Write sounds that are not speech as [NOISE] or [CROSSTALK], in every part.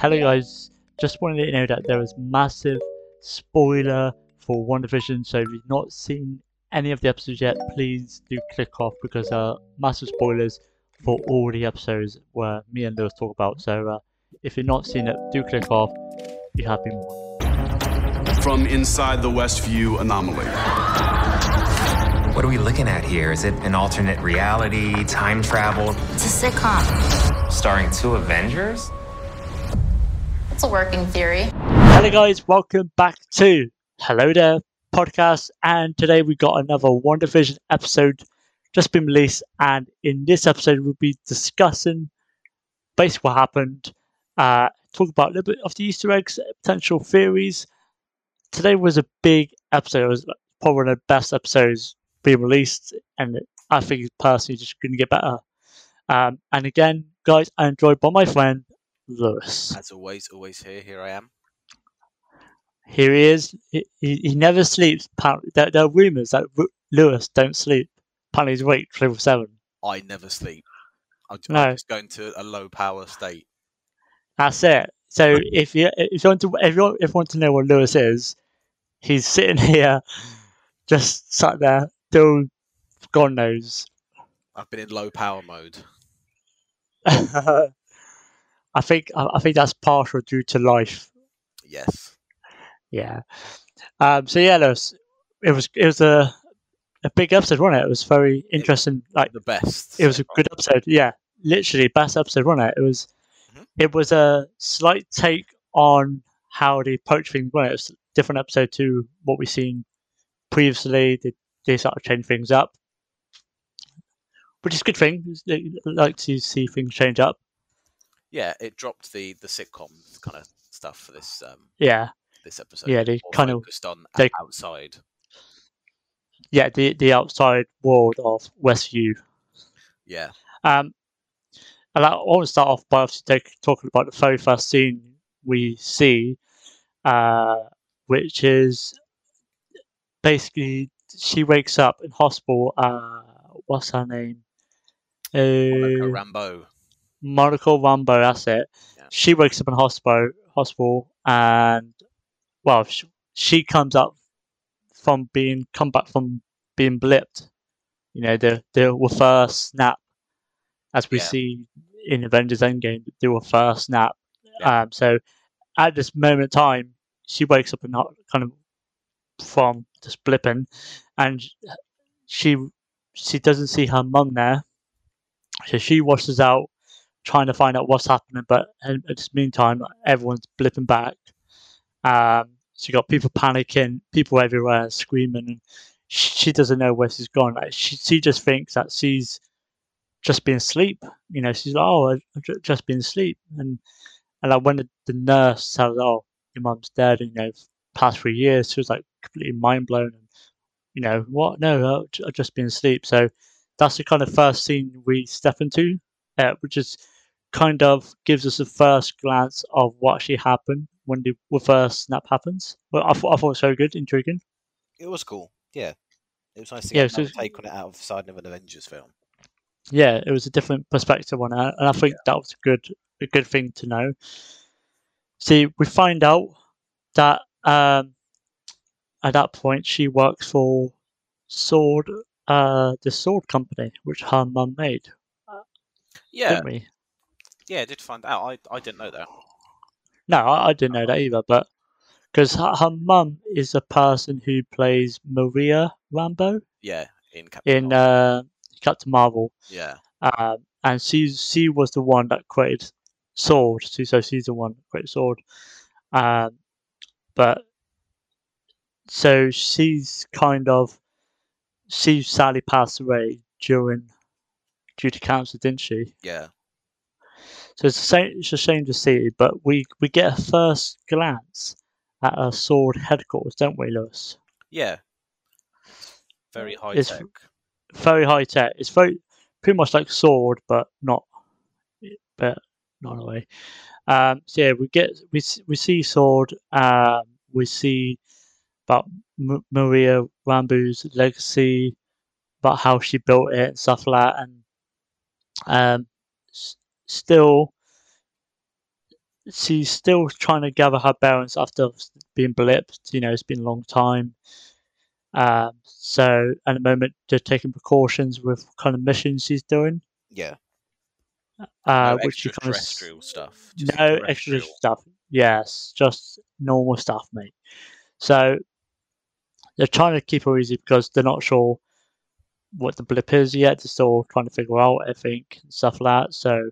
Hello guys, just wanted to let you know that there is massive spoiler for WandaVision. So if you've not seen any of the episodes yet, please do click off because there are massive spoilers for all the episodes where me and Lewis talk about. So uh, if you've not seen it, do click off. You have been warned. From inside the Westview anomaly. What are we looking at here? Is it an alternate reality, time travel, It's a sitcom. starring two Avengers? It's a working theory. Hello guys, welcome back to Hello There podcast. And today we got another WandaVision episode just been released. And in this episode, we'll be discussing basically what happened, uh, talk about a little bit of the Easter eggs, potential theories. Today was a big episode. It was probably one of the best episodes being released, and I think personally just going to get better. Um, and again, guys, I'm joined by my friend Lewis. As always, always here. Here I am. Here he is. He, he, he never sleeps. Apparently, there, there are rumors that Lewis don't sleep. Apparently, he's awake 24 7. I never sleep. I'm, I'm No. just going to a low power state. That's it. So if you if you want to if you want, if you want to know what Lewis is, he's sitting [LAUGHS] here, just sat there, still God knows. I've been in low power mode. [LAUGHS] I think I, I think that's partial due to life. Yes. Yeah. Um. So yeah, Lewis, it was it was a a big episode, wasn't it? It was very interesting. Like The best. it was a so good episode. Yeah, literally best episode, wasn't it? It was. Mhm. It was a slight take on how the approach things. Well, it was a different episode to what we've seen previously. They, they started change things up, which is a good thing. They like to see things change up. Yeah, it dropped the the sitcom kind of stuff for this um Yeah, this episode. Yeah, they kind of- focused on they- outside. yeah. The the outside world of Westview. Yeah. Um, and I want to start off by obviously take, talking about the very first scene we see, uh, which is basically she wakes up in hospital. Uh, what's her name? Uh, Rambo. Monica Rambo. That's it. Yeah. She wakes up in hospital. Hospital, and well, she, she comes up from being come back from being blipped. You know, the the first snap, as we Yeah. see in Avengers Endgame, do a first snap. Yeah. Um, so at this moment in time, she wakes up and not kind of from just blipping, and she she doesn't see her mum there, so she washes out trying to find out what's happening. But in, the meantime, everyone's blipping back. Um, so you got people panicking, people everywhere screaming, and she, doesn't know where she's gone. Like she, she just thinks that she's just been asleep. You know, she's like, "Oh, I've just been asleep," and and like when the, the nurse her, "Oh, your mum's dead," you know, past three years, she was like completely mind blown. And you know, what? No, I've just been asleep. So that's the kind of first scene we step into, uh, which is kind of gives us a first glance of what actually happened when the reverse snap happens. Well, I thought I thought it was very good, intriguing. It was cool. Yeah. It was nice to Yeah, get so- take on it out of the side of an Avengers film. yeah, it was a different perspective on it, and I think that was a good a good thing to know. See, we find out that um, at that point she works for Sword, uh, the Sword Company, which her mum made, Yeah. Yeah, I did find out. I, I didn't know that. No, I, I didn't know that either, but because her, her mum is a person who plays Maria Rambo Yeah, in Captain in Marvel. uh, Captain Marvel. Yeah. um, and she's she was the one that created Sword. So, so she's the one that created Sword. Um, but so she's kind of she sadly passed away during due to cancer, didn't she? Yeah. So it's a shame, it's a shame to see, but we we get a first glance at her Sword headquarters, don't we, Lewis? Yeah. Very high It's- tech. very high tech. It's very pretty much like sword, but not, but not in a way. Um, so yeah, we get we we see sword. Um, we see about M- Maria Rambo's legacy, about how she built it and stuff like that, and um, s- still she's still trying to gather her bearings after being blipped. You know, it's been a long time. Um, so at the moment, they're taking precautions with kind of missions she's doing, Yeah. uh, no which she kind of stuff. just no extra stuff. Yes, just normal stuff, mate. So they're trying to keep her easy because they're not sure what the blip is yet. They're still trying to figure out, I think, and stuff like that. So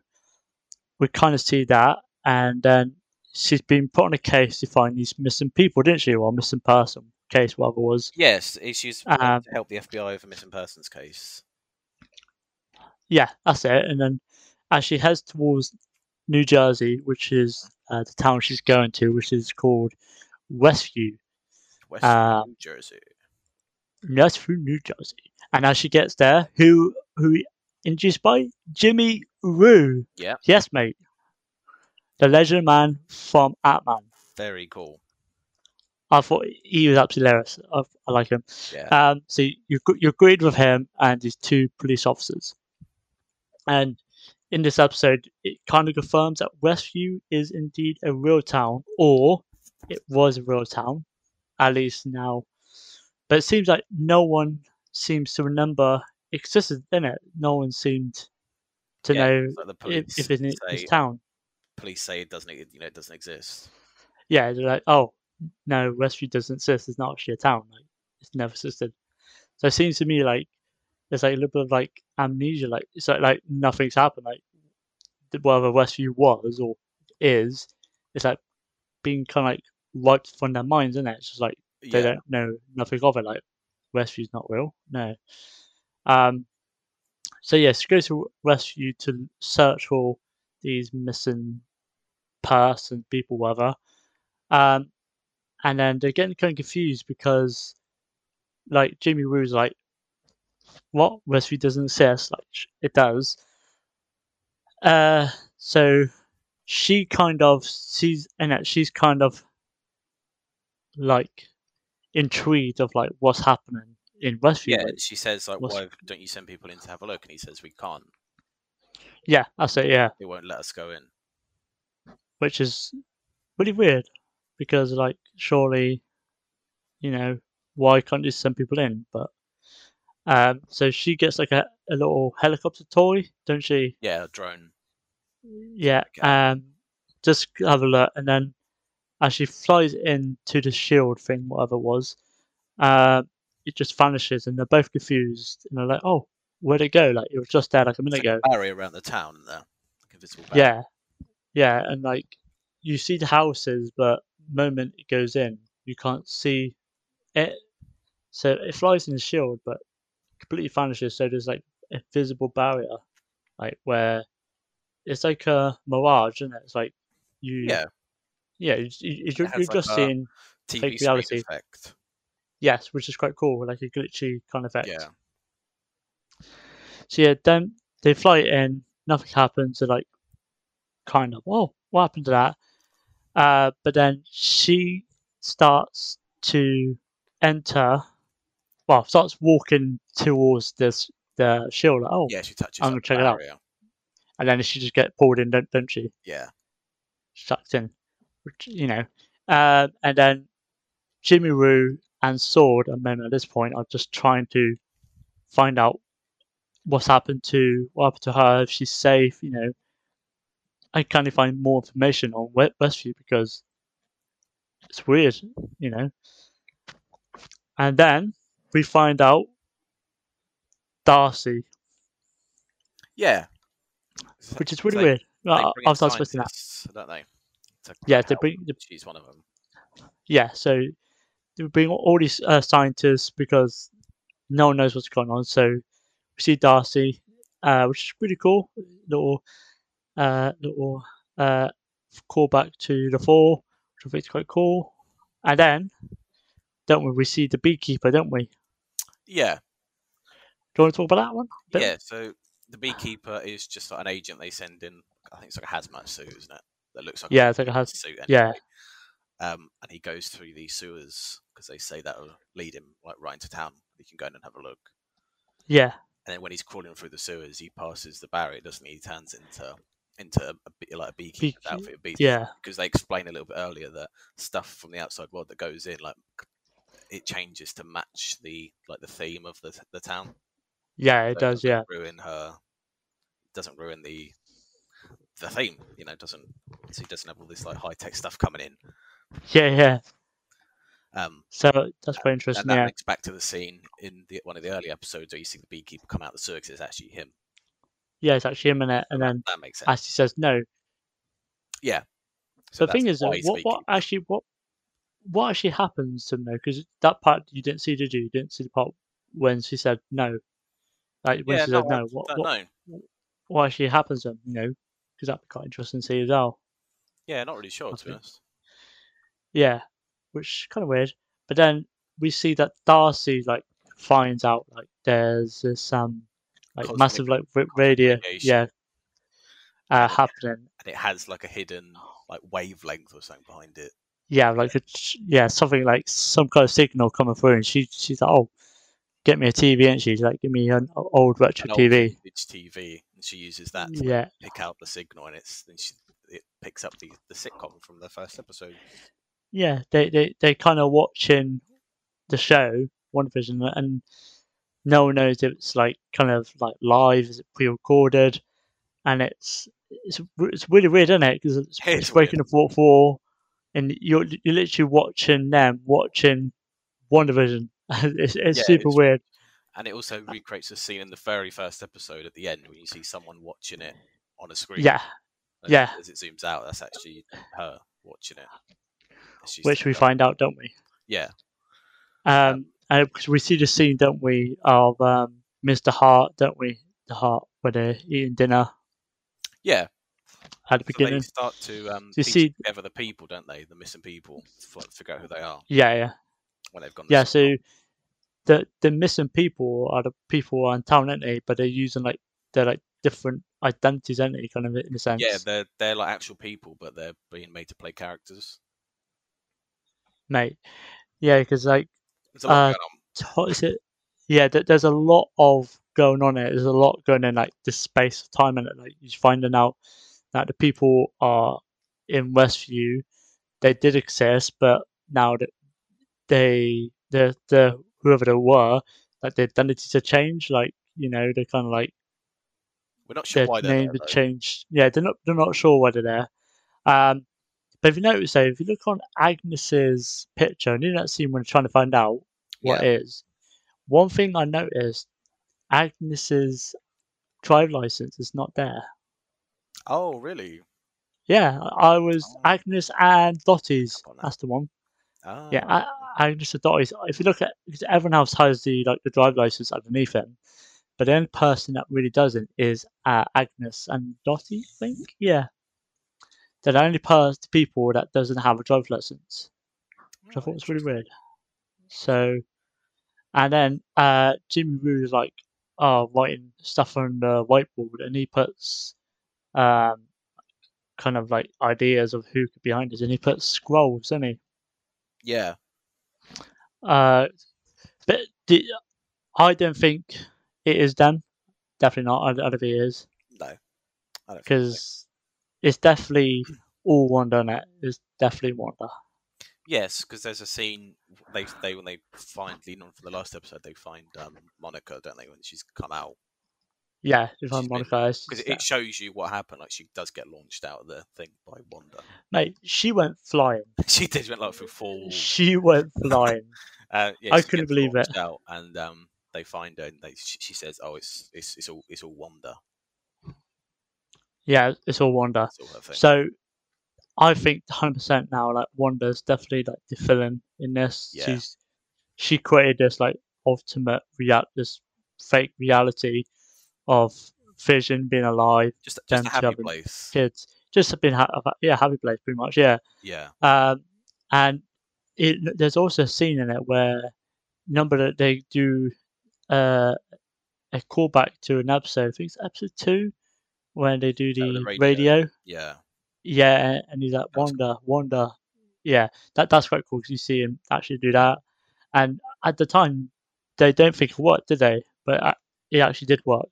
we kind of see that, and then she's been put on a case to find these missing people, didn't she? Or missing person case, whatever it was. Yes, she's put Um, to help the FBI with a missing persons case. Yeah, that's it. And then as she heads towards New Jersey, which is uh, the town she's going to, which is called Westview, West um, New Jersey. Westview, New Jersey. And as she gets there, who who introduced by Jimmy Woo? Yeah. Yes, mate. The legend man from Ant-Man. Very cool. I thought he was absolutely hilarious. I, I like him. Yeah. Um, so you you're great with him and his two police officers, and in this episode, it kind of confirms that Westview is indeed a real town, or it was a real town, at least now. But it seems like no one seems to remember existed in it. No one seemed to Yeah, know like the if, police if it's in say, this town. police say it doesn't, you know, it doesn't exist. yeah, they're like, oh no, Westview doesn't exist. It's not actually a town. Like it's never existed. So it seems to me like there's like a little bit of like amnesia. Like it's like like nothing's happened. Like whatever Westview was or is, it's like being kind of like wiped from their minds, isn't it? It's just like they Yeah. don't know nothing of it. Like Westview's not real. No. Um. So yes, go to Westview to search for these missing person, people, whatever. Um, and then they're getting kind of confused because, like, Jimmy Woo's like, "What Westview doesn't exist? Like, it does." Uh, so she kind of sees, and that she's kind of like intrigued of like what's happening in Westview. Yeah, like, she says like, what's- "Why don't you send people in to have a look?" And he says, "We can't. yeah, that's it. Yeah, They won't let us go in." which is really weird because like surely you know why can't you send people in but um so she gets like a, a little helicopter toy don't she Yeah, a drone. yeah Okay. um just have a look and then as she flies into the shield thing whatever it was uh, it just vanishes and they're both confused and they're like oh where'd it go like it was just there like a minute like ago a barrier around the town, there, like invisible barrier. Yeah, yeah, and like you see the houses, but moment it goes in, you can't see it. So it flies in the shield, but completely vanishes. So there's like a visible barrier, like where it's like a mirage, isn't it? It's like you, yeah. Yeah, you, you're like just seeing TV reality. effect. yes, which is quite cool, like a glitchy kind of effect. Yeah, So yeah, then they fly it in, nothing happens. They're like, kind of, whoa, what happened to that? Uh, but then she starts to enter, well, starts walking towards this the shield. Like, oh, yeah. She touches. I'm gonna check it out. and then she just get pulled in, don't, don't she? Yeah, Sucked in, which, you know. Um, and then Jimmy Woo and Sword, at the moment at this point, are just trying to find out what's happened to what happened to her, if she's safe, you know. I can't find more information on We- Westview because it's weird, you know. And then we find out Darcy, yeah. which is really like weird. I, I was not expecting that. don't they? To Yeah, they bring the She's one of them. yeah, so they bring all these uh, scientists because no one knows what's going on. So we see Darcy, uh, which is pretty cool. Little, uh, little uh, callback to the fall, which I think is quite cool. And then, don't we? We see the beekeeper, don't we? Yeah, Do you want to talk about that one? Yeah. So the beekeeper is just like an agent they send in. I think it's like a hazmat suit, isn't it? That looks like Yeah, it's like a suit. yeah. Um, and he goes through these sewers because they say that will lead him like right into town. He can go in and have a look. Yeah, And then when he's crawling through the sewers, he passes the barrier, doesn't he? He turns into into a, a like a beekeeper's Beekeep- outfit bees. Yeah, because they explain a little bit earlier that stuff from the outside world that goes in, like it changes to match the like the theme of the the town. yeah, it does. doesn't Yeah, ruin her. Doesn't ruin the the theme. You know, doesn't so he doesn't have all this like high tech stuff coming in. yeah, yeah. Um, So that's quite and interesting. that Yeah, links back to the scene in the one of the early episodes where you see the beekeeper come out of the circus. it's actually him. yeah, it's actually him in it, and then that makes sense. Ashley says no. yeah. So the thing is, what what actually what what actually happens to him though? Because that part you didn't see, did you? You didn't see the part when she said no. Like when yeah, she no, said no, what what, what actually happens to him? You know, because that'd be quite interesting to see as well. Yeah, not really sure to be honest. Yeah, which kind of weird. But then we see that Darcy like finds out like there's this um like Cosmic- massive like radio radiation. yeah uh, happening. And it has like a hidden like wavelength or something behind it. Yeah, like a, yeah something like some kind of signal coming through, and she she's like oh. Get me a TV, and she's like, "Give me an old retro An old TV." vintage TV, and she uses that to like, pick out the signal, and it's then she it picks up the the sitcom from the first episode. yeah. They they they kind of watching the show WandaVision, and no one knows if it's like kind of like live, is it pre-recorded, and it's it's it's really weird, isn't it? Because it's, It [LAUGHS] it's is waking up at four, and you're you're literally watching them watching WandaVision. [LAUGHS] it's it's Yeah, super it's weird. And it also recreates a scene in the very first episode at the end when you see someone watching it on a screen. Yeah, as, yeah. As it zooms out, that's actually her watching it. which we find out, don't we? Yeah, Um, and because we see the scene, don't we, of um, Mr. Hart, don't we? The Hart where they're eating dinner yeah. at the So they beginning. start to um, you see- together the people, don't they? The missing people, to figure out who they are Yeah, yeah, when they've gone. yeah. So the the missing people are the people around town, aren't they? But they're using like they're like different identities, aren't they? Kind of in a sense. yeah, they're they're like actual people, but they're being made to play characters. mate. Yeah, because like Uh, going on. t- what is it? Yeah, th- there's a lot of going on there. There's a lot going in like this space of time, and like you're finding out that the people are in Westview. They did exist, but now that they, the the whoever they were, like their identities have changed. Like you know, they're kind of like We're not sure their why they're name there, changed. Yeah, they're not they're not sure whether they're. Um, but if you notice, though, if you look on Agnes's picture, and in that scene when trying to find out what Yeah. it is, one thing I noticed, Agnes's drive license is not there. Oh, really? Yeah, I was Oh. Agnes and Dottie's. Up on that. That's the one. Ah, Yeah, A- Agnes and Dottie's. If you look at, because everyone else has the like the drive license underneath them, but the only person that really doesn't is uh, Agnes and Dottie. I think. Yeah, they're the only pers- people that doesn't have a drive license, which I Oh, thought was really weird. So, and then uh, Jimmy Woo is like, oh, writing stuff on the whiteboard, and he puts um, kind of like ideas of who could be behind it, and he puts Skrulls, doesn't he? Yeah, Uh, but the, I don't think it is them. Definitely not. I, I don't think it is no, I so. because it's definitely all Wanda on it. It's definitely Wanda. Yes, because there's a scene they they when they find lean on from the last episode, they find um, Monica, don't they, when she's come out? Yeah, if I'm She's been- Monica, it's Because it, shows you what happened. Like she does get launched out of the thing by Wanda. mate, she went flying. [LAUGHS] she did went like through four. walls. She went flying. [LAUGHS] Uh, yeah, I couldn't believe it. Out, and um, they find her, and they, she, says, "Oh, it's it's it's all it's all Wanda. yeah, it's all Wanda. It's all her thing." So I think 100% now, like Wanda's definitely like the villain in this. Yeah. She's she created this like ultimate real this fake reality of Vision being alive, just just a happy place. kids, just have been ha- yeah happy place pretty much yeah. Yeah, Um, and it, there's also a scene in it where number that they do uh, a callback to an episode. I think it's episode two when they do Oh, the, the radio. radio. yeah, Yeah, and he's like That was Wanda, Wanda. Yeah, that that's quite cool because you see him actually do that. And at the time, they don't think it worked, did they? But uh, it actually did work.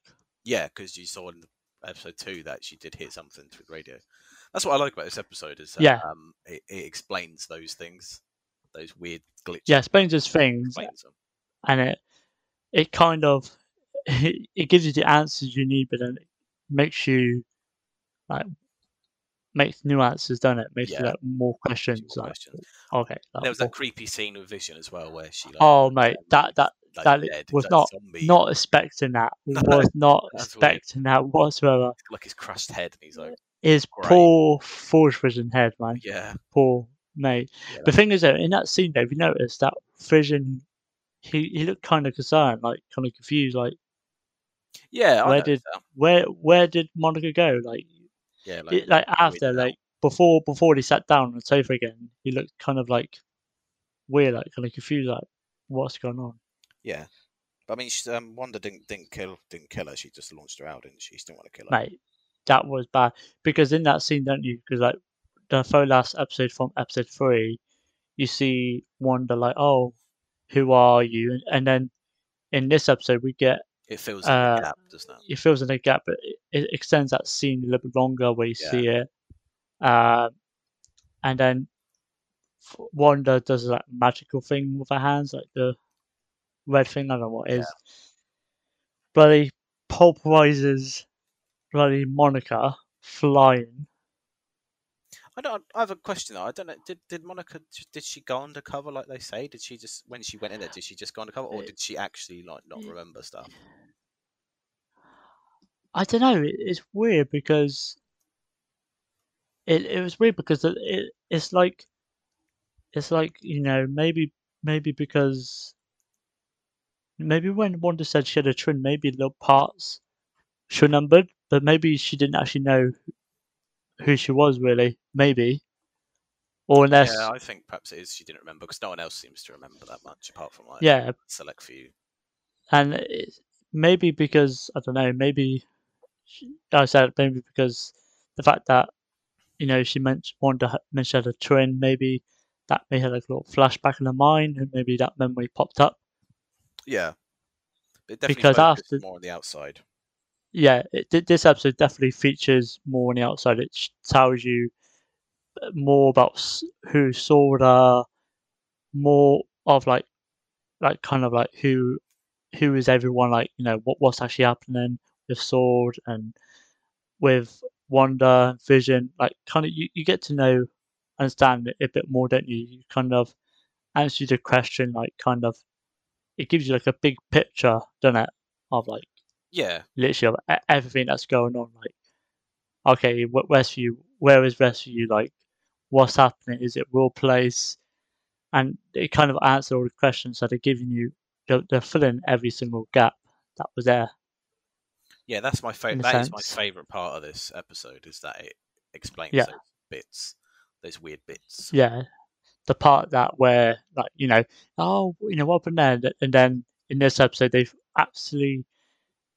Yeah. Because you saw in episode two that she did hit something the radio. That's what I like about this episode is that Yeah. um, it, it explains those things, those weird glitches. Yeah, explains those things, explains them. and it it kind of [LAUGHS] it gives you the answers you need, but then it makes you like makes new answers, doesn't it? Makes you Yeah. like more questions. more Like, questions. okay, like, There was that creepy scene with Vision as well, where she. Like, oh um, mate, that that like that dead, was not zombie, not expecting that. [LAUGHS] Was not that's weird. expecting that whatsoever. like his crushed head, and he's like, His Great. poor Forge Vision head, man. yeah, Poor mate. yeah, The thing is, though, in that scene, though, if you notice that Vision, he he looked kind of concerned, like kind of confused, like yeah. Where did- that. where where did Monica go? Like yeah, like, it, like after like before before he sat down on the sofa again, he looked kind of like weird, like kind of confused, like what's going on. yeah. But I mean, she, um, Wanda didn't didn't kill didn't kill her. She just launched her out, didn't she? She didn't want to kill her. Mate, that was bad because in that scene, don't you? Because like the very last episode from episode three, you see Wanda like, oh, who are you? And, and then in this episode, we get It fills in Uh, the gap, doesn't it? it fills in a gap, but it, it extends that scene a little bit longer where you Yeah. see it. Um, and then Wanda does that magical thing with her hands, like the red thing. I don't know what it is. Bloody pulverizes bloody Monica flying. I don't. I have a question though. I don't know. Did did Monica did she go undercover like they say? Did she just when she went in there? Did she just go undercover, or Uh, did she actually like not remember stuff? I don't know. It's weird because it it was weird because it, it it's like it's like you know maybe maybe because maybe when Wanda said she had a twin, maybe little parts she remembered, but maybe she didn't actually know who she was really. Maybe, or unless Yeah, I think perhaps it is. She didn't remember because no one else seems to remember that much apart from like yeah, select few. and maybe because I don't know, maybe she- I said maybe because the fact that you know she mentioned wanted mentioned she had a twin, maybe that may have like a little flashback in her mind, and maybe that memory popped up. Yeah, But it definitely Because after- more on the outside. Yeah, it, this episode definitely features more on the outside. It tells you uh, more about who Sword more of like, like kind of like who, who is everyone like you know what what's actually happening with Sword and with Wanda, Vision. Like kind of you, you get to know, understand it a bit more, don't you? You kind of answer the question like kind of, it gives you like a big picture, doesn't it? Of like Yeah, literally everything that's going on. Like, okay, wh- Westview, where is Westview? Like, what's happening? Is it real place? And it kind of answered all the questions that they're giving you. They're, they're filling every single gap that was there. yeah. That's my favorite. That is my favorite part of this episode is that it explains Yeah. those bits, those weird bits. Yeah, the part that where like you know, oh, you know what happened there, and then in this episode they've absolutely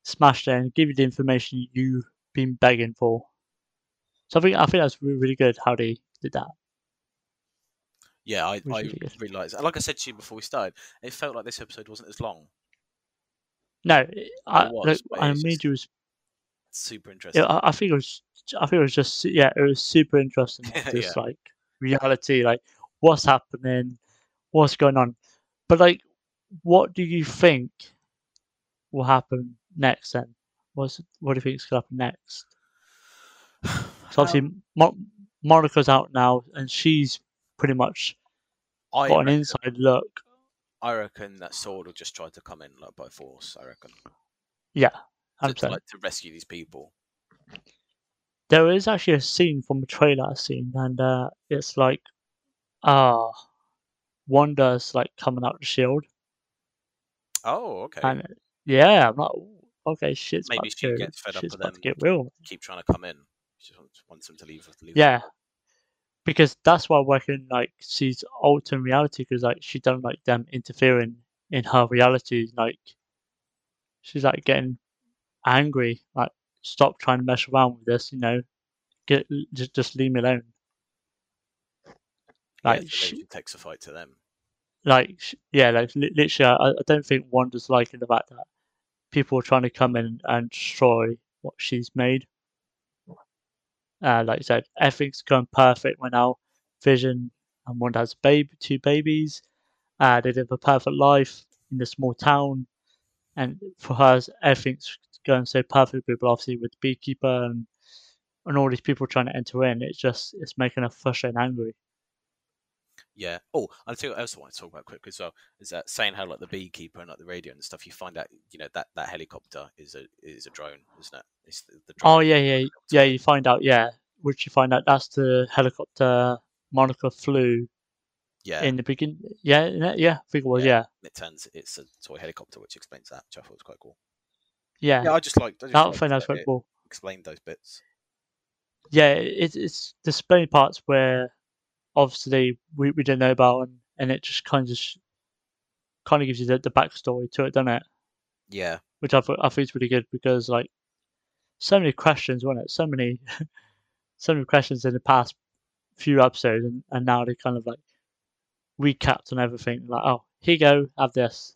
smashed it and give you the information you've been begging for. So I think I think that's really, really good how they did that. Yeah, I, I really liked it. Like I said to you before we started, it felt like this episode wasn't as long. No, it- I, was, look, I made you was. Super interesting. Yeah, I, I think it was. I think it was just. Yeah, it was super interesting. like, [LAUGHS] Yeah. Just like reality, like what's happening, what's going on. But like, what do you think will happen next? Then, what's what do you think is going to happen next? [SIGHS] So obviously, Um, Mo- Monica's out now, and she's pretty much I got an inside look. I reckon that Sword will just try to come in like by force. I reckon Yeah, to, hundred to, like to rescue these people. There is actually a scene from a trailer I've seen, and uh, it's like, ah, Wanda's like coming out the shield, Oh, okay. and yeah, I'm like, "Ooh, okay, shit's Maybe she to gets fed up with them. to get real. Keep trying to come in. She just wants, them to leave. leave Yeah, because that's why reckon like she's altering reality because like she don't like them interfering in her reality. Like she's like getting angry. Like stop trying to mess around with this. You know, get just just leave me alone. Like maybe she, she takes a fight to them. like yeah, like literally, I, I don't think Wanda's liking the fact that people trying to come in and destroy what she's made. Uh, like I said, everything's going perfect right now. Vision and Wanda has a baby, two babies. Uh, they live a perfect life in the small town, and for her, everything's going so perfectly. But obviously, with the beekeeper and and all these people trying to enter in, it's just it's making her frustrated and angry. Yeah. Oh, I think I also want to talk about quick as well is that saying how like the beekeeper and like the radio and stuff. You find out, you know, that that helicopter is a is a drone, isn't it? It's the, the oh, drone Oh yeah, yeah, yeah. You find out, yeah, which you find out that's the helicopter Monica flew yeah. in the beginning. Yeah, yeah, yeah, I think it was. Yeah, it turns it's a toy helicopter, which explains that, which I thought was quite cool. yeah. Yeah, I just like I that liked thing that's quite cool. Explained those bits. Yeah, it's it's the spelling parts where obviously we, we don't know about, and, and it just kind of kind of gives you the, the backstory to it, doesn't it? Yeah. Which I thought I think is really good because like so many questions, wasn't it? So many [LAUGHS] so many questions in the past few episodes, and, and now they kind of like recapped on everything. Like, oh, here you go, have this,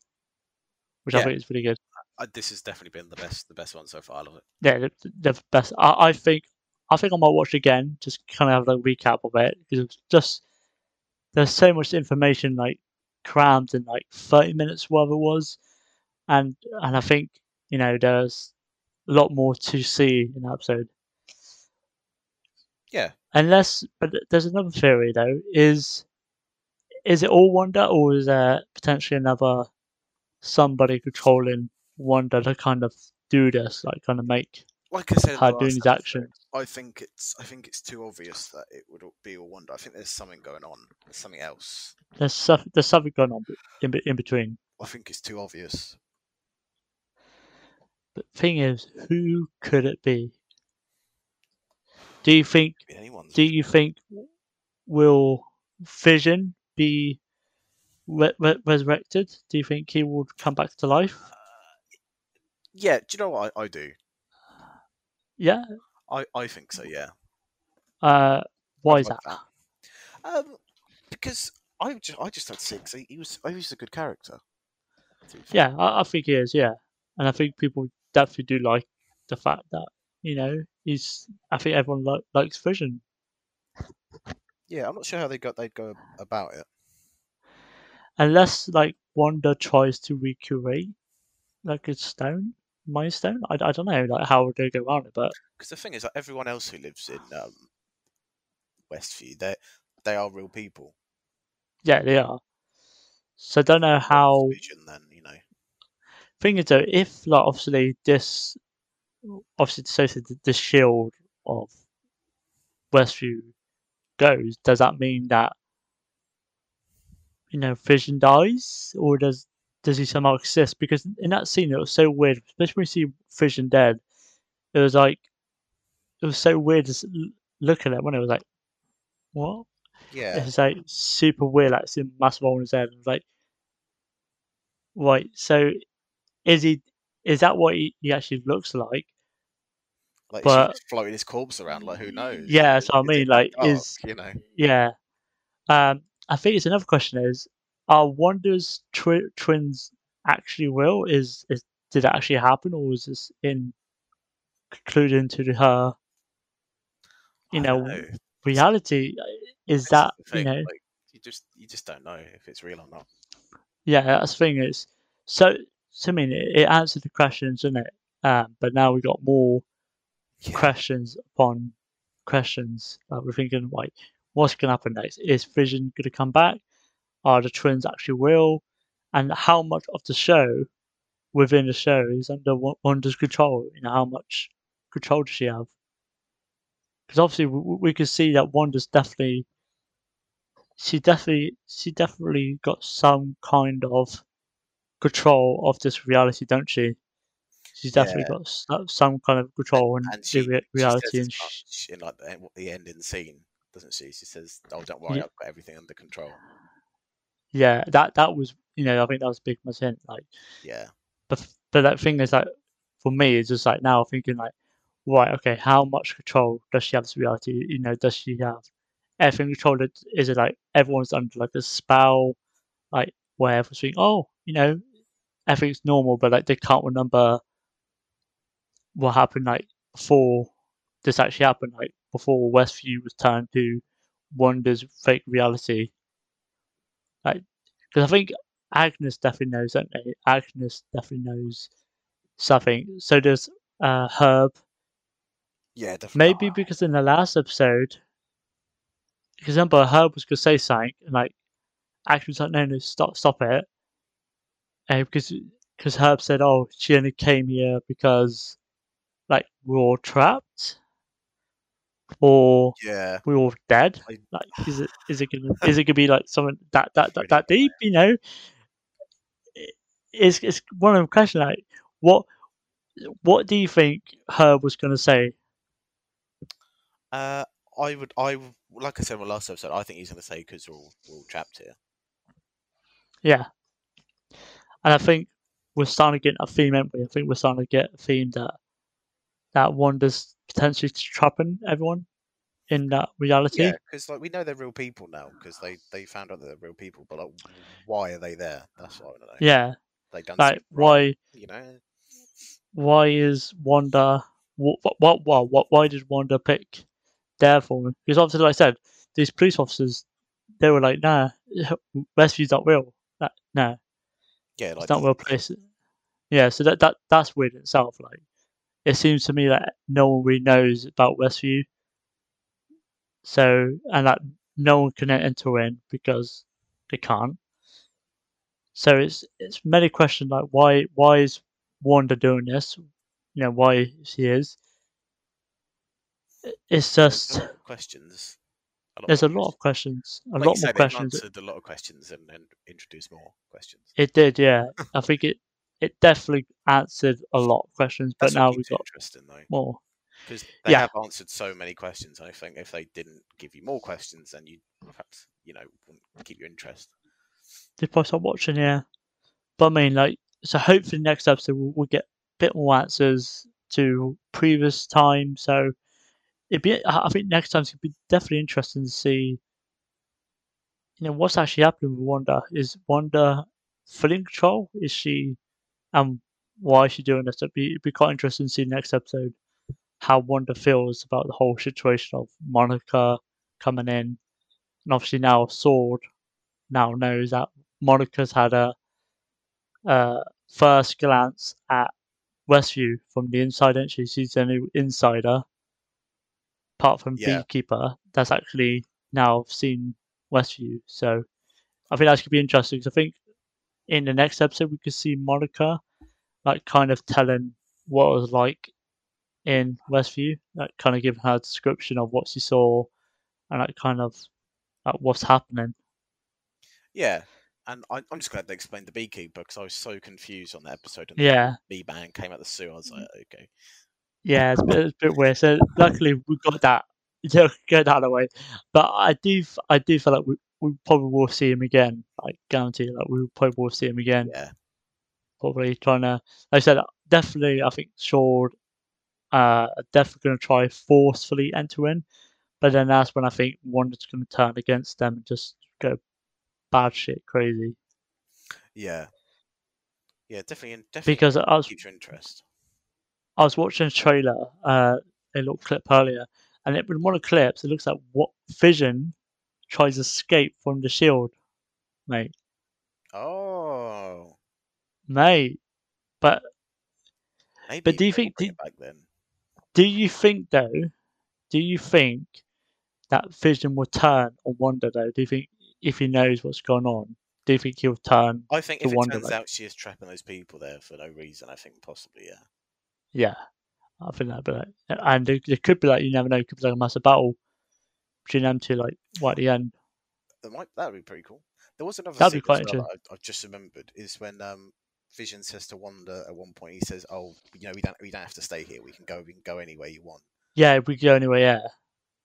which I think is really good. I, this has definitely been the best the best one so far. I love it. Yeah, the, the best. I, I think I think I might watch it again, just kind of have a recap of it because it's just there's so much information like crammed in like 30 minutes, whatever it was, and and I think you know there's a lot more to see in that episode. Yeah. Unless, but there's another theory though. Is is it all Wanda, or is there potentially another somebody controlling Wanda to kind of do this, like kind of make Like I said, in her last these episode, actions? I think it's I think it's too obvious that it would be all Wanda. I think there's something going on. There's something else. There's there's something going on in in between. I think it's too obvious. But thing is, who could it be? Do you think? Could be anyone's. Do you think will Vision be re- re- resurrected? Do you think he will come back to life? Uh, yeah, do you know what I, I do? Yeah. I, I think so. Yeah. Uh, why is like that? Um, because I just I just had six. he, he was he was a good character. Yeah, I, I think he is. Yeah, and I think people definitely do like the fact that you know he's. I think everyone li- likes Vision. Yeah, I'm not sure how they got they'd go about it. unless like Wanda tries to recreate like a stone, Mind Stone. I, I don't know like how we're going to go around it, but Because the thing is, like, everyone else who lives in um, Westview, they they are real people. yeah, they are. So I don't know how. Vision, then you know. Thing is though, if like obviously this, obviously associated the shield of Westview goes, does that mean that you know Vision dies, or does does he somehow exist? Because in that scene, it was so weird, especially when you see Vision dead. It was like it was so weird to l- look at it when it was like, what? Yeah. It's like super weird, like seeing massive hole in his head. It's like, right, so is he? Is that what he, he actually looks like? Like but- floating his corpse around, like who knows? Yeah, that's what I mean. Like, dark, is you know? yeah. Um, I think it's another question is, are Wanda's twi- twins actually real? Is is did it actually happen, or was this in concluded into her? You know, know. reality is that you know like, you just you just don't know if it's real or not. Yeah, that's the thing is, so, so I mean, it, it answered the questions, didn't it? Um, but now we got more Yeah. questions upon questions. Like we're thinking, like, what's going to happen next? Is Vision going to come back? Are the twins actually real? And how much of the show, within the show, is under Wanda's control? You know, how much control does she have? Because obviously, we, we can see that Wanda's definitely she definitely she definitely got some kind of control of this reality, don't she? She's definitely got some kind of control in And she, the re- she reality, and as sh- much in like the, the ending scene, doesn't she? She says, "Oh, don't worry, Yeah. I've got everything under control." Yeah, that that was you know I think that was a big hint. Like, Yeah, but but that thing is like for me, it's just like now thinking like, right, okay, how much control does she have this reality? You know, does she have everything controlled? Is it like everyone's under like a spell, like where everyone's thinking, oh, you know, everything's normal, but like they can't remember what happened like before this actually happened. Like before Westview was turned to Wanda's fake reality. Like, because I think Agnes definitely knows, don't they? Agnes definitely knows something. So does uh, Herb. Yeah, definitely. Maybe because in the last episode, because remember Herb was gonna say something, and like Agnes was like, "No, no, stop, stop it," and because because Herb said, "Oh, she only came here because like we're all trapped, or Yeah. we're all dead." I- Like, is it is it gonna is it [LAUGHS] gonna be like something that that that, that deep? You know, it's it's one of them questions like what what do you think Herb was gonna say? Uh, I would, I like I said in my last episode, I think he's going to say because we're all, we're all trapped here. Yeah. And I think we're starting to get a theme, we? I think we're starting to get a theme that that Wanda's potentially trapping everyone in that reality. Yeah, because like we know they're real people now because they they found out that they're real people, but like, why are they there? That's what I to know. Yeah. they done Like wrong, why You know, why is Wanda what what what what why did Wanda pick Daredevil? Because obviously like I said, these police officers they were like, nah, Westview's not real. [LAUGHS] Nah. yeah, like it's not well placed. Yeah, so that, that that's weird itself. Like, it seems to me that no one really knows about Westview. So, and that no one can enter in because they can't. So it's it's many questions like why why is Wanda doing this? You know why she is. It's just a lot of questions. there's a more lot of questions, a Like lot you more questions. answered a lot of questions and, and introduced more questions. It did, yeah. [LAUGHS] I think it it definitely answered a lot of questions, but That's now we've got interesting though, more. because they Yeah. have answered so many questions. I think if they didn't give you more questions, then you perhaps you know wouldn't keep your interest. Did probably stop watching, yeah. But I mean, like, so hopefully next episode we'll, we'll get a bit more answers to previous time. So it'd be, I I think next time's gonna be definitely interesting to see, you know, what's actually happening with Wanda. Is Wanda fully in control? Is she, and why is she doing this? It'd be, it'd be quite interesting to see next episode how Wanda feels about the whole situation of Monica coming in, and obviously now Sword now knows that Monica's had a uh, first glance at Westview from the inside, and she sees a new insider, apart from Yeah. Beekeeper, that's actually now seen Westview. So I think that's going to be interesting I think in the next episode we could see Monica like kind of telling what it was like in Westview, like kind of giving her a description of what she saw and like kind of like what's happening. Yeah, and I, I'm just glad they explained the beekeeper because I was so confused on that episode. And Yeah. the bee man came out the sewer. I was like, mm-hmm. okay, Yeah, it's a bit, it's a bit weird. So luckily we got that, you know, get that out of the way. But I do, I do feel like we, we probably will see him again. I guarantee, like we probably will see him again. yeah, Probably trying to, like I said, definitely. I think Sword, uh, are definitely going to try forcefully enter in, but then that's when I think Wanda's going to turn against them and just go bad shit crazy. yeah, yeah, definitely, definitely Because I was interest. I was watching a trailer, uh, a little clip earlier, and it, in one of the clips, it looks like what Vision tries to escape from the shield, mate, Oh, mate. But maybe. do you think- do- back then? do you think though? Do you think that Vision will turn on Wanda though? Do you think if he knows what's going on, do you think he'll turn? I think if it Wanda, turns out she is trapping those people there for no reason, I think possibly, yeah. Yeah, I think that'd be like, and it, it could be like you never know. It could be like a massive battle them like right at the end. That might that would be pretty cool. There was another That'd be quite well that I, I've just remembered is when um, Vision says to Wanda at one point, he says, "Oh, you know, we don't we don't have to stay here. We can go. We can go anywhere you want." Yeah, we go anywhere. Yeah,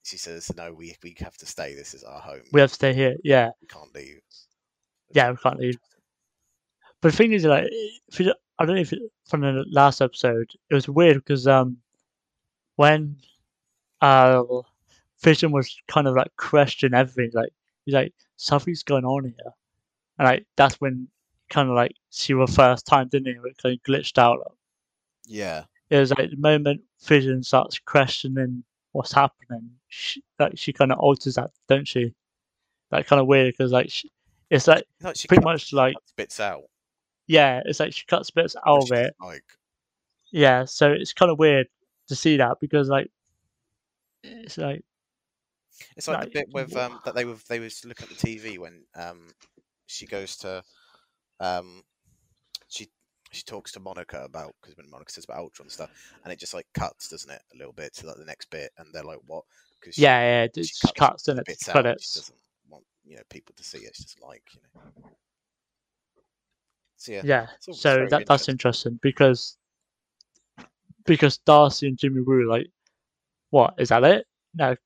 She says, "No, we we have to stay. This is our home. we have to stay here. Yeah. We can't leave." Yeah, we can't leave. But the thing is, like, if you, I don't know if it, from the last episode, it was weird because um, when uh, Vision was kind of like questioning everything, like he's like something's going on here, and like that's when kind of like see the first time, didn't he? It kind of glitched out. Yeah, It was like the moment Vision starts questioning what's happening, she, like she kind of alters that, don't she? Like kind of weird because like she, it's like It's like she pretty much like bits out. yeah, it's like she cuts bits out of it. Like Yeah, so it's kind of weird to see that because like it's like It's like Like, the bit with um that they were they was looking at the TV when um she goes to um she she talks to Monica about because when Monica says about Ultron and stuff, and it just like cuts, doesn't it, a little bit to like the next bit, and they're like, "What?" Because yeah, yeah, it just cuts in it bits to out. and She credits. doesn't want you know people to see it. She doesn't like you know. So yeah, Yeah, it's it's so that that's interesting because because Darcy and Jimmy Woo like, what is that it? No,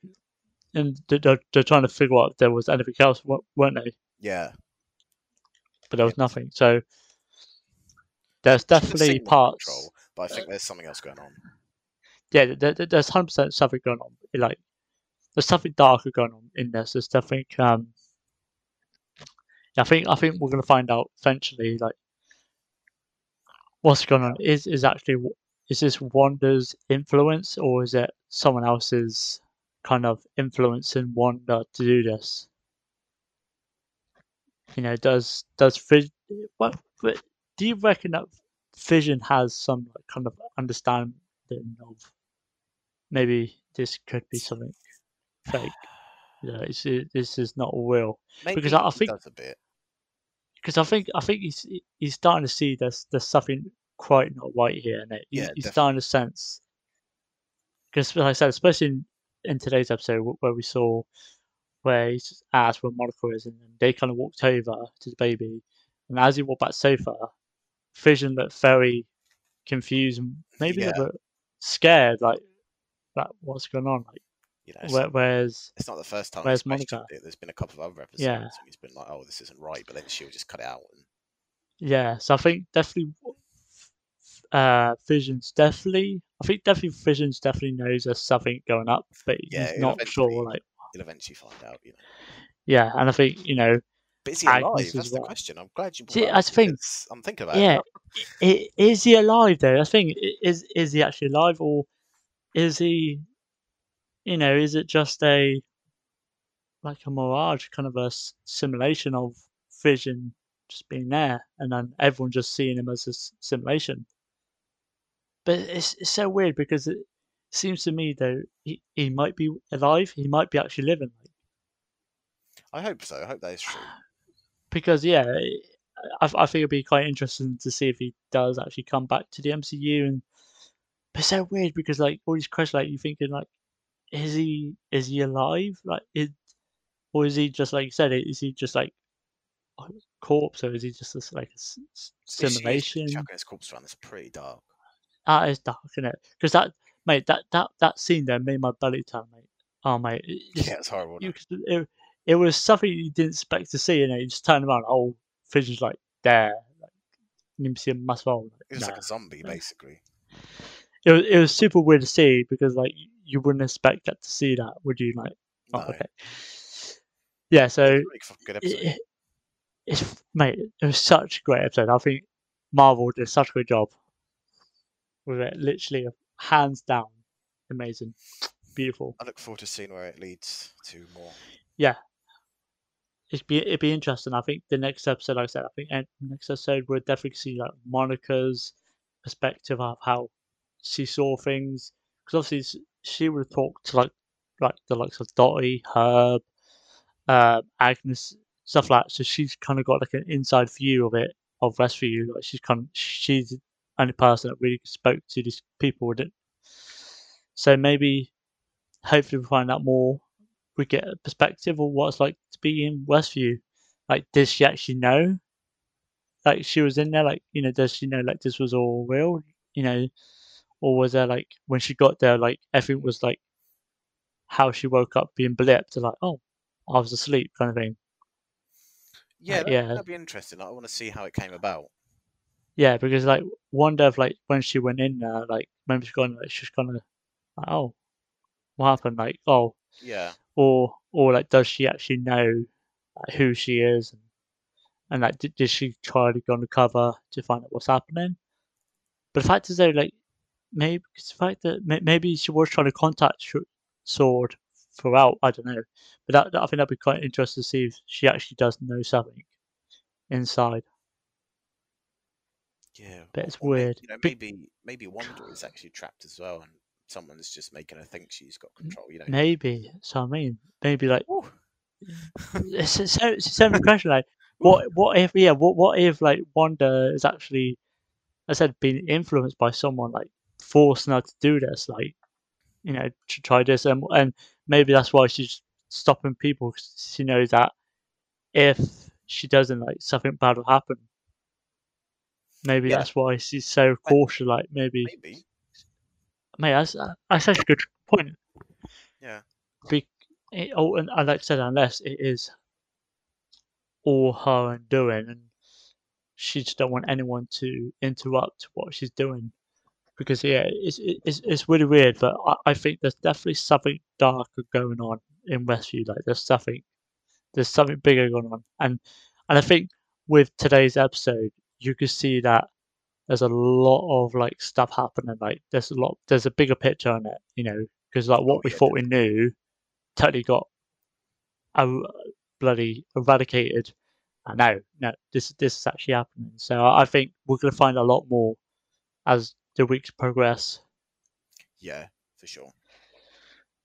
and they- they're, they're trying to figure out if there was anything else, weren't they? yeah. But there was nothing. So there's definitely the parts. control, but I think there's something else going on. Yeah, there, there- there's hundred percent something going on. Like there's something darker going on in this. There's something. Um, I think I think we're gonna find out eventually. Like what's going on is is actually is this Wanda's influence or is it someone else's kind of influencing Wanda to do this? You know, does does Vis- what but do you reckon that Vision has some kind of understanding of maybe this could be something fake? You know, it's, it, this is not real Maybe Because I- I think- does a bit. because I think I think he's he's starting to see there's there's something quite not right here, and he's, Yeah, he's definitely. starting to sense. Because, like I said, especially in, in today's episode where we saw where he's asked where Monica is, and then they kind of walked over to the baby, and as he walked back sofa, Vision looked very confused, and maybe a Yeah. little bit scared, like like what's going on, like You know, it's, where, where's it's not the first time where's Monica? it. There's been a couple of other episodes Yeah. where he's been like, "Oh, this isn't right," but then she'll just cut it out. And Yeah, so I think definitely uh Vision's definitely I think definitely Vision's definitely knows there's something going up, but Yeah, he's not sure like he'll eventually find out. You know, yeah, and I think, you know, but is he alive? as That's the well. question. I'm glad you. Brought See, that's the thing. I'm thinking about yeah, it. i- is he alive though? I think is is he actually alive or is he you know, is it just a like a mirage kind of a simulation of Vision just being there and then everyone just seeing him as a simulation? But it's, it's so weird because it seems to me though he, he might be alive, he might be actually living. I hope so. I hope that is true. [SIGHS] Because yeah, I, I think it'd be quite interesting to see if he does actually come back to the MCU. And but it's so weird because like all these questions, like you're thinking like, is he is he alive? Like, is, or is he just like you said? Is he just like a corpse, or is he just this, like a s- s- See, she is simulation? Chucking his corpse around. That's pretty dark. That is dark, isn't it? Because that mate, that that that scene there made my belly turn, mate. Oh mate, it- [LAUGHS] Yeah, it's horrible. you it, it was something you didn't expect to see, and you just turn around, oh, Vision's like there, like, you see him as well. it? Like, It was nah. like a zombie, basically. it was it was super weird to see because like you- wouldn't expect that to see that, would you? Like, oh, okay, yeah. So It's a really good episode. it, it's mate, it was such a great episode. I think Marvel did such a good job with it. Literally, hands down, amazing, beautiful. I look forward to seeing where it leads to more. Yeah, it'd be it'd be interesting. I think the next episode, like I said, I think next episode we'll definitely see like Monica's perspective of how she saw things. Because obviously she would have talked to like like the likes of Dottie, Herb, uh, Agnes, stuff like that. So she's kind of got like an inside view of it of Westview. Like she's kind of she's only person that really spoke to these people with it. So maybe, hopefully, we'll find out more we get a perspective of what it's like to be in Westview. Like, does she actually know? Like, she was in there, like, you know, does she know, like, this was all real? You know, or was there, like, when she got there, like, everything was, like, how she woke up being blipped, like, oh, I was asleep, kind of thing. Yeah, that, yeah. that'd be interesting. I want to see how it came about. Yeah, because, like, wonder if, like, when she went in there, like, when she got in, like, she's kind of, like, oh, what happened? Like, oh, Yeah, or or like does she actually know like, who she is and, and like did, did she try to go undercover to find out what's happening but the fact is though like maybe it's the fact that may, maybe she was trying to contact Sh- sword throughout. I don't know, but that, that I think that'd be quite interesting to see if she actually does know something inside. Yeah, But it's weird. You know, maybe maybe Wanda is actually trapped as well, and someone's just making her think she's got control. You know, Maybe. So I mean, maybe like it's, it's so it's so many question like what what if yeah what what if like Wanda is actually I said being influenced by someone like forcing her to do this like you know to try this and and maybe that's why she's stopping people she knows that if she doesn't like something bad will happen. Maybe Yeah. that's why she's so cautious. Like maybe, maybe. mate, that's uh, that's such a good point. Yeah. Be, it, oh, and, and like I said, unless it is all her undoing, and she just don't want anyone to interrupt what she's doing, because yeah, it's it's it's really weird. But I, I think there's definitely something darker going on in Westview. Like there's something, there's something bigger going on, and and I think with today's episode, you can see that there's a lot of like stuff happening. Like there's a lot, there's a bigger picture on it, you know, because like what Oh, we yeah, thought we knew, totally got uh, bloody eradicated. And now, no, this this is actually happening. So I think we're going to find a lot more as the weeks progress, Yeah, for sure.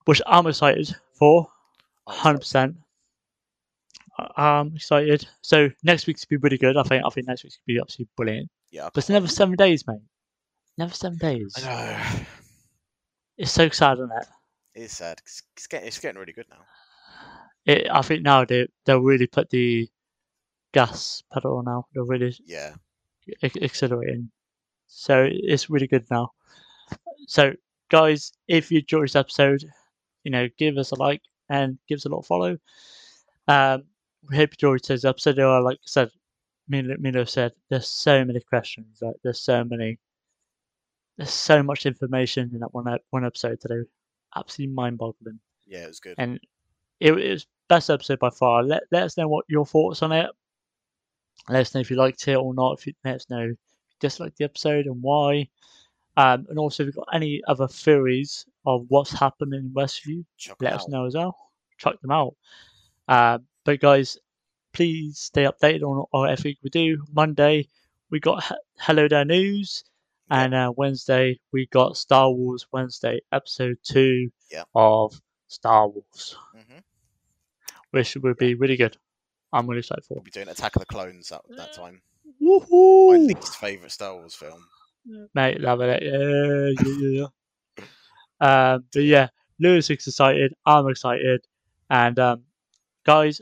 which I'm excited for. Hundred percent. I'm excited. So next week's be really good. I think. I think next week's be absolutely brilliant. Yeah, But it's never seven days, mate. Never seven days. I know. It's so sad, isn't it? It is sad. It's getting it's getting really good now. it I think now they they'll really put the gas pedal on now. They're really Yeah. ac- accelerating. So it's really good now. So guys, if you enjoyed this episode, you know, give us a like and give us a little follow. Um, we hope you enjoyed today's episode. There are, like I said, Milo, said, there's so many questions. Like there's so many. There's so much information in that one one episode today. Absolutely mind-boggling Yeah, it was good. and it was best episode by far. Let let us know what your thoughts on it. Let us know if you liked it or not. If you let us know if you disliked the episode and why. Um, and also if you've got any other theories of what's happening in Westview, let us out. know as well. Check them out. Um, but guys, please stay updated on, on everything we do. Monday we got He- Hello There News, and uh, Wednesday we got Star Wars Wednesday episode two Yeah. of Star Wars hmm which would be really good. I'm really excited for. We'll be doing Attack of the Clones that, that time. My least favourite Star Wars film. Mate, love it. Yeah, yeah, yeah. yeah. um, but yeah, Lewis is excited. I'm excited. And um, guys,